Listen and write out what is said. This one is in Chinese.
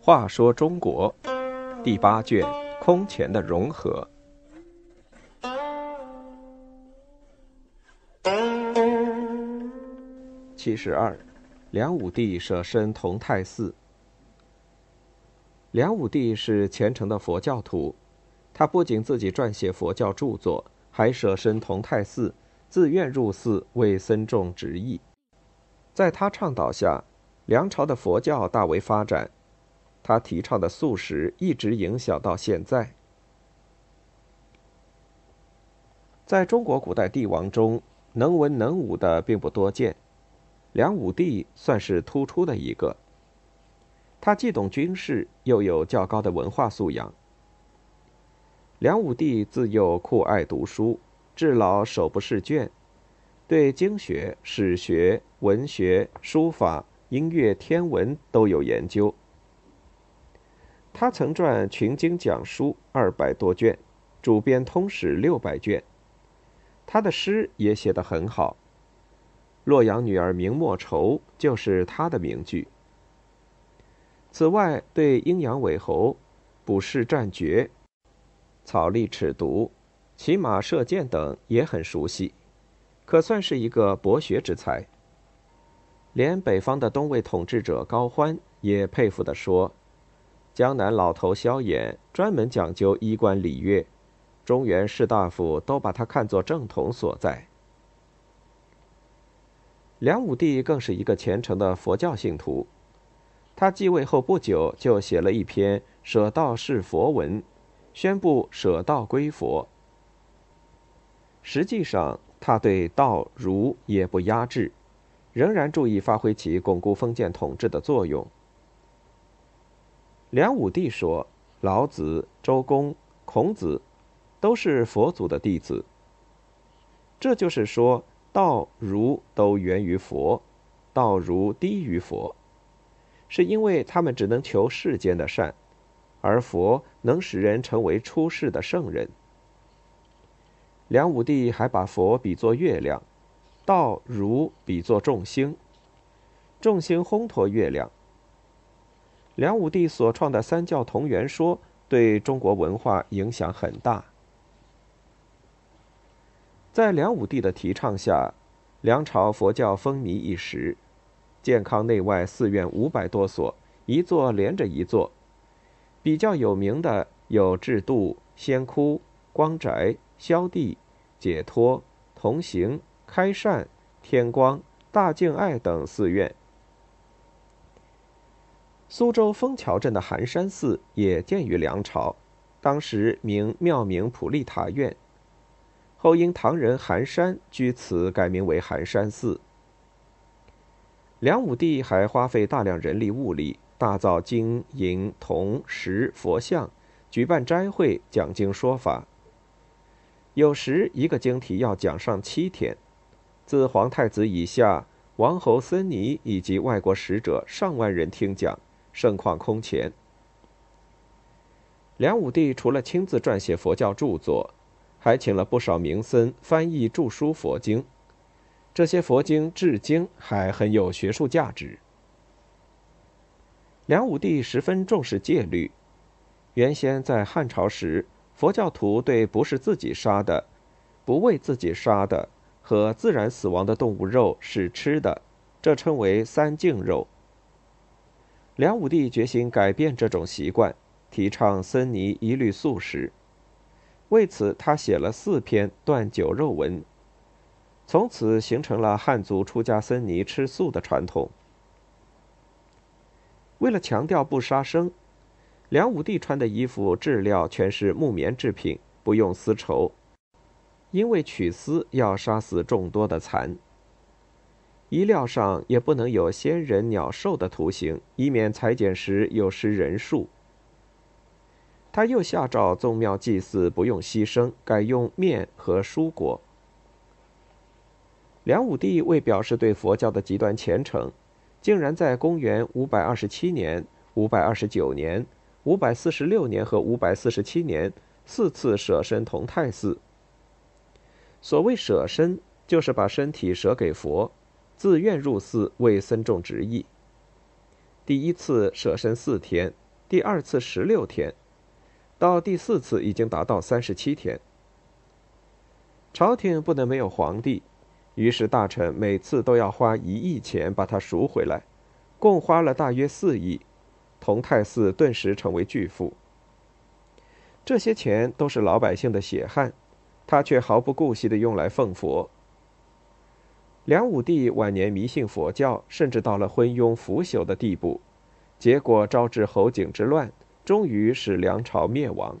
话说中国第八卷空前的融合。七十二，梁武帝舍身同泰寺。梁武帝是虔诚的佛教徒，他不仅自己撰写佛教著作，还舍身同泰寺，自愿入寺为僧众执役。在他倡导下，梁朝的佛教大为发展。他提倡的素食一直影响到现在。在中国古代帝王中，能文能武的并不多见，梁武帝算是突出的一个。他既懂军事，又有较高的文化素养。梁武帝自幼酷爱读书，至老手不释卷，对经学、史学、文学、书法、音乐、天文都有研究。他曾撰《群经讲书》二百多卷，主编《通史》六百卷。他的诗也写得很好，《洛阳女儿明末愁》就是他的名句。此外，对阴阳尾喉、卜筮战诀、草隶尺牍、骑马射箭等也很熟悉，可算是一个博学之才。连北方的东魏统治者高欢也佩服地说。江南老头萧衍专门讲究衣冠礼乐，中原士大夫都把他看作正统所在。梁武帝更是一个虔诚的佛教信徒，他继位后不久就写了一篇《舍道是佛文》，宣布舍道归佛。实际上，他对道儒也不压制，仍然注意发挥其巩固封建统治的作用。梁武帝说：“老子、周公、孔子，都是佛祖的弟子。这就是说，道、儒都源于佛，道、儒低于佛，是因为他们只能求世间的善，而佛能使人成为出世的圣人。”梁武帝还把佛比作月亮，道、儒比作众星，众星烘托月亮。梁武帝所创的三教同源说对中国文化影响很大。在梁武帝的提倡下，梁朝佛教风靡一时，健康内外寺院五百多所，一座连着一座。比较有名的有智度、仙窟、光宅、萧地、解脱、同行、开善、天光、大敬爱等寺院。苏州枫桥镇的寒山寺也建于梁朝，当时名妙明普利塔院，后因唐人寒山居此改名为寒山寺。梁武帝还花费大量人力物力，大造金银铜石佛像，举办斋会讲经说法。有时一个经题要讲上七天，自皇太子以下，王侯僧尼以及外国使者上万人听讲。盛况空前。梁武帝除了亲自撰写佛教著作，还请了不少名僧翻译著书佛经。这些佛经至今还很有学术价值。梁武帝十分重视戒律。原先在汉朝时，佛教徒对不是自己杀的、不为自己杀的和自然死亡的动物肉是吃的，这称为三净肉。梁武帝决心改变这种习惯，提倡僧尼一律素食。为此，他写了四篇断酒肉文，从此形成了汉族出家僧尼吃素的传统。为了强调不杀生，梁武帝穿的衣服质料全是木棉制品，不用丝绸，因为取丝要杀死众多的蚕。衣料上也不能有仙人、鸟兽的图形，以免裁剪时有失人数。他又下诏宗庙祭祀不用牺牲，改用面和蔬果。梁武帝为表示对佛教的极端虔诚，竟然在公元五百二十七年、五百二十九年、五百四十六年和五百四十七年四次舍身同泰寺。所谓舍身。就是把身体舍给佛，自愿入寺为僧众执役。第一次舍身四天，第二次十六天，到第四次已经达到三十七天。朝廷不能没有皇帝，于是大臣每次都要花一亿钱把他赎回来，共花了大约四亿，同泰寺顿时成为巨富。这些钱都是老百姓的血汗，他却毫不顾惜地用来奉佛。梁武帝晚年迷信佛教，甚至到了昏庸腐朽的地步，结果招致侯景之乱，终于使梁朝灭亡。